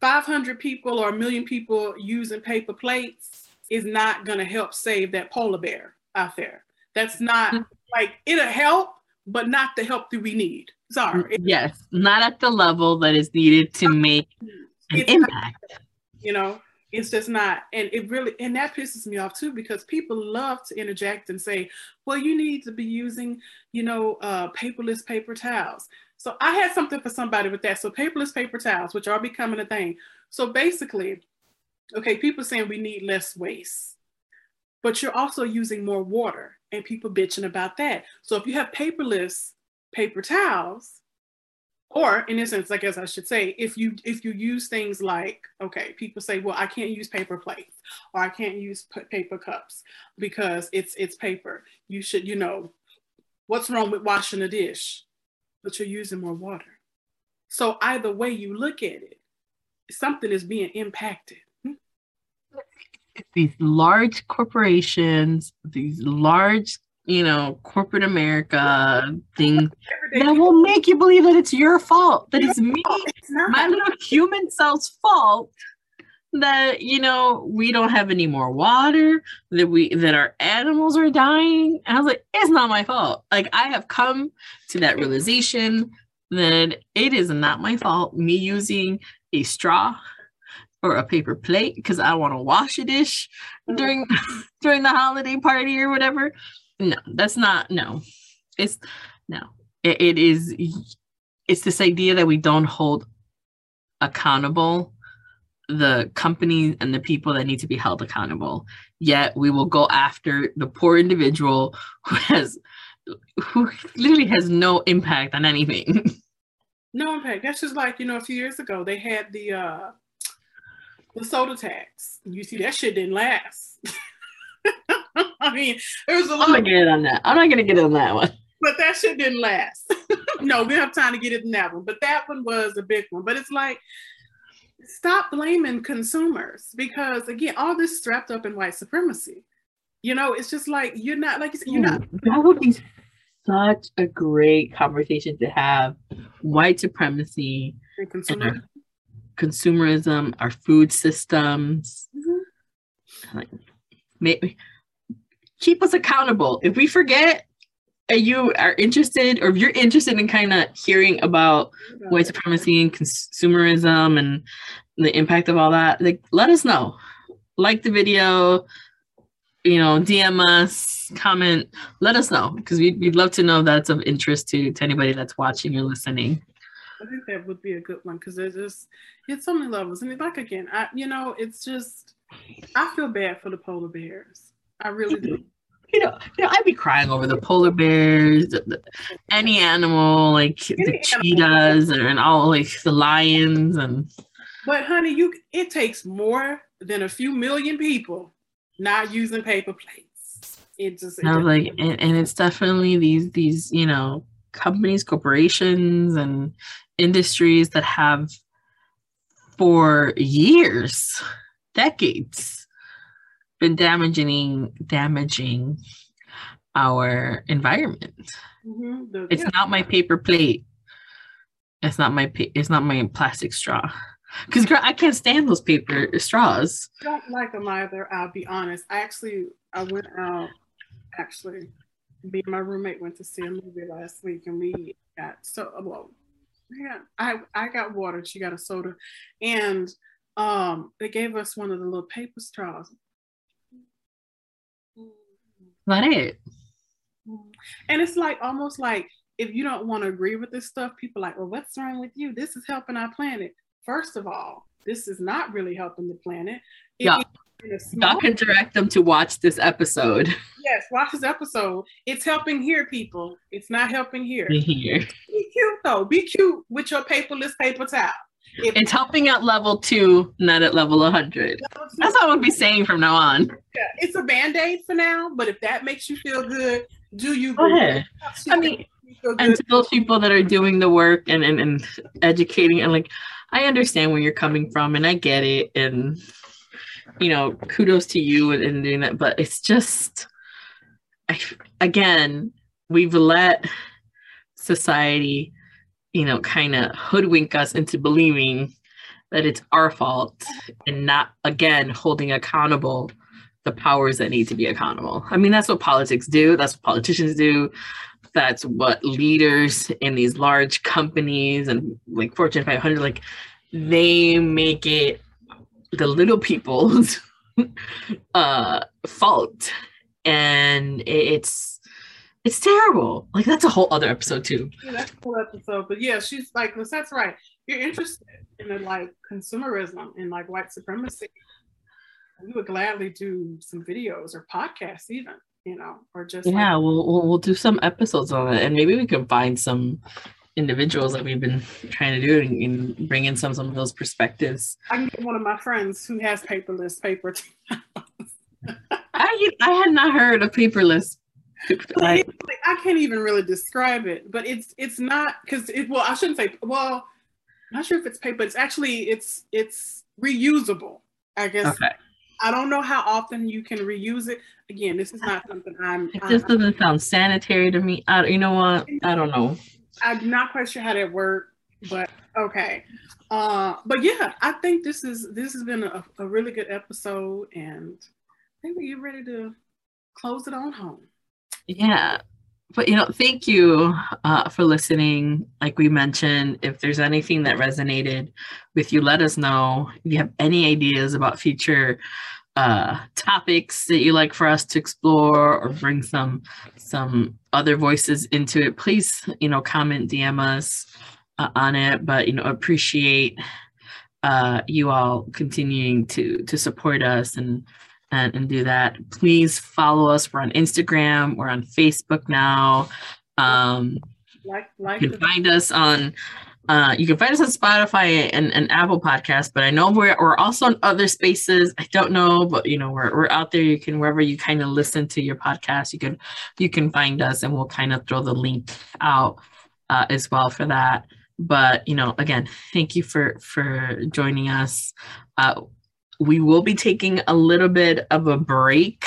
500 people or a million people using paper plates is not going to help save that polar bear out there. That's not mm-hmm. like it'll help, but not the help that we need. Sorry. Yes, not at the level that is needed to make an It's impact. not, you know, it's just not. And it really, and that pisses me off too, because people love to interject and say, well, you need to be using, you know, uh, paperless paper towels. So I had something for somebody with that. So paperless paper towels, which are becoming a thing. So basically, okay, people saying we need less waste, but you're also using more water and people bitching about that. So if you have paperless paper towels, or in essence, I guess I should say, if you if you use things like, okay, people say, well, I can't use paper plates or I can't use paper cups because it's it's paper. You should, you know, what's wrong with washing a dish? But you're using more water. So either way you look at it, something is being impacted. Hmm? These large corporations, these large, you know, corporate America thing that will make you believe that it's your fault, that it's me, it's my little human self's fault that you know we don't have any more water that we that our animals are dying. And i was like it's not my fault. Like i have come to that realization that it is not my fault me using a straw or a paper plate because i want to wash a dish mm. during during the holiday party or whatever no that's not no it's no it, it is it's this idea that we don't hold accountable the companies and the people that need to be held accountable yet we will go after the poor individual who has who literally has no impact on anything No impact. That's just like, you know, a few years ago they had the uh the soda tax. You see that shit didn't last. I mean, it was a i'm little not get on that i'm not gonna get on that one but that shit didn't last. no, we have time to get it in that one. But that one was a big one. But it's like stop blaming consumers because again, all this strapped up in white supremacy. You know, it's just like you're not like you said, you're not that would be such a great conversation to have white supremacy and consumer. our consumerism our food systems Mhm. like maybe keep us accountable if we forget and you are interested or if you're interested in kind of hearing about white supremacy and consumerism and the impact of all that like let us know like the video you know dm us comment let us know because we'd, we'd love to know if that's of interest to, to anybody that's watching or listening I think that would be a good one because there's just it's so many levels. And like again, I you know, it's just I feel bad for the polar bears. I really do. you know, you know, I'd be crying over the polar bears, the, the- any animal, like the animal. cheetahs, and, and all like the lions, and But honey, you it takes more than a few million people not using paper plates. It just it like, and, and it's definitely these these you know companies, corporations, and industries that have for years, decades, been damaging damaging our environment. Mhm, the- It's yeah. not my paper plate. It's not my pa- it's not my plastic straw. Cause girl, I can't stand those paper straws. I don't like them either. I'll be honest. I actually I went out. Actually, me and my roommate went to see a movie last week, and we got so well. Yeah, I I got water. She got a soda, and um, they gave us one of the little paper straws. Not it. And it's like almost like if you don't want to agree with this stuff, people are like, well, what's wrong with you? This is helping our planet. First of all, this is not really helping the planet. It Yeah. is in a small- Y'all can direct them to watch this episode Yes, watch this episode. It's helping here, people. It's not helping here. here. Be cute though. Be cute with your paperless paper towel. It's helping at level two, not at level 100. That's what I would be saying from now on. it's a band-aid for now, but if that makes you feel good, do you Go ahead. I mean, and to those people that are doing the work and, and, and educating and like i understand where you're coming from and i get it and you know kudos to you and, and doing that but it's just I, again we've let society you know kind of hoodwink us into believing that it's our fault and not again holding accountable the powers that need to be accountable. I mean that's what politics do. That's what politicians do. That's what leaders in these large companies and like Fortune 500 like they make it the little people's uh fault. And it's it's terrible like that's a whole other episode too yeah that's a whole episode but yeah she's like that's right you're interested in the, like consumerism and like white supremacy we would gladly do some videos or podcasts even you know or just yeah like, we'll, we'll we'll do some episodes on it and maybe we can find some individuals that we've been trying to do and, and bring in some some of those perspectives. I can get one of my friends who has paperless paper. I I had not heard of paperless. I, I can't even really describe it, but it's it's not because it. Well, I shouldn't say. Well, I'm not sure if it's paper. It's actually it's it's reusable. I guess. Okay. I don't know how often you can reuse it. Again, this is not something I'm. It just doesn't sound sanitary to me. I, you know what? I don't know. I'm not quite sure how that worked, but okay. Uh, but yeah, I think this is this has been a, a really good episode, and I think we get ready to close it on home. Yeah, but you know, thank you uh, for listening. Like we mentioned, if there's anything that resonated with you, let us know. If you have any ideas about future uh, topics that you like for us to explore or bring some some other voices into it, please you know comment, DM us uh, on it. But you know appreciate uh, you all continuing to to support us and, and and do that. Please follow us. We're on Instagram. We're on Facebook now. Um, like, like you can find us on uh, you can find us on Spotify and, and Apple Podcast, but I know we're we're also in other spaces. I don't know, but you know we're we're out there. You can wherever you kind of listen to your podcast, you can you can find us, and we'll kind of throw the link out uh, as well for that. But you know, again, thank you for for joining us. Uh, we will be taking a little bit of a break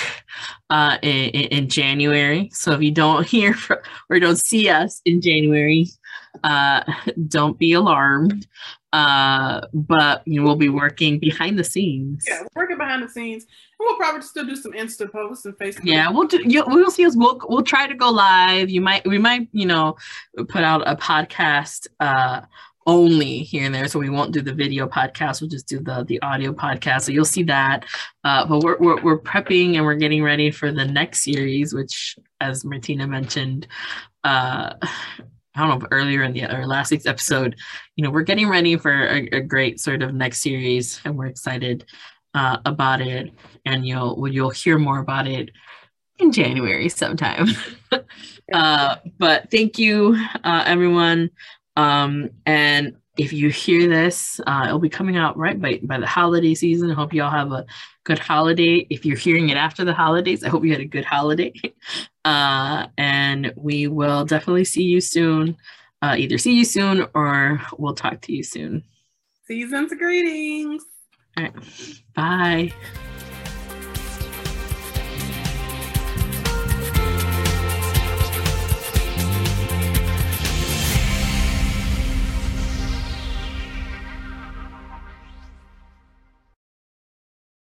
uh, in, in, January. So if you don't hear from, or don't see us in January, uh, don't be alarmed. Uh, but you know, we'll be working behind the scenes. Yeah, working behind the scenes. And we'll probably still do some Insta posts and Facebook. Yeah, we'll do. You, we'll see us. We'll we'll try to go live. You might we might you know put out a podcast uh only here and there so we won't do the video podcast we'll just do the the audio podcast so you'll see that uh, but we're, we're, we're prepping and we're getting ready for the next series which as martina mentioned uh, I don't know earlier in the or last week's episode, you know, we're getting ready for a, a great sort of next series, and we're excited uh, about it. And you'll you'll hear more about it in January sometime. uh, but thank you, uh, everyone. Um, and if you hear this, uh, it'll be coming out right by, by the holiday season. I hope you all have a good holiday. If you're hearing it after the holidays, I hope you had a good holiday. Uh, and we will definitely see you soon. Uh, either see you soon or we'll talk to you soon. Season's greetings. All right. Bye.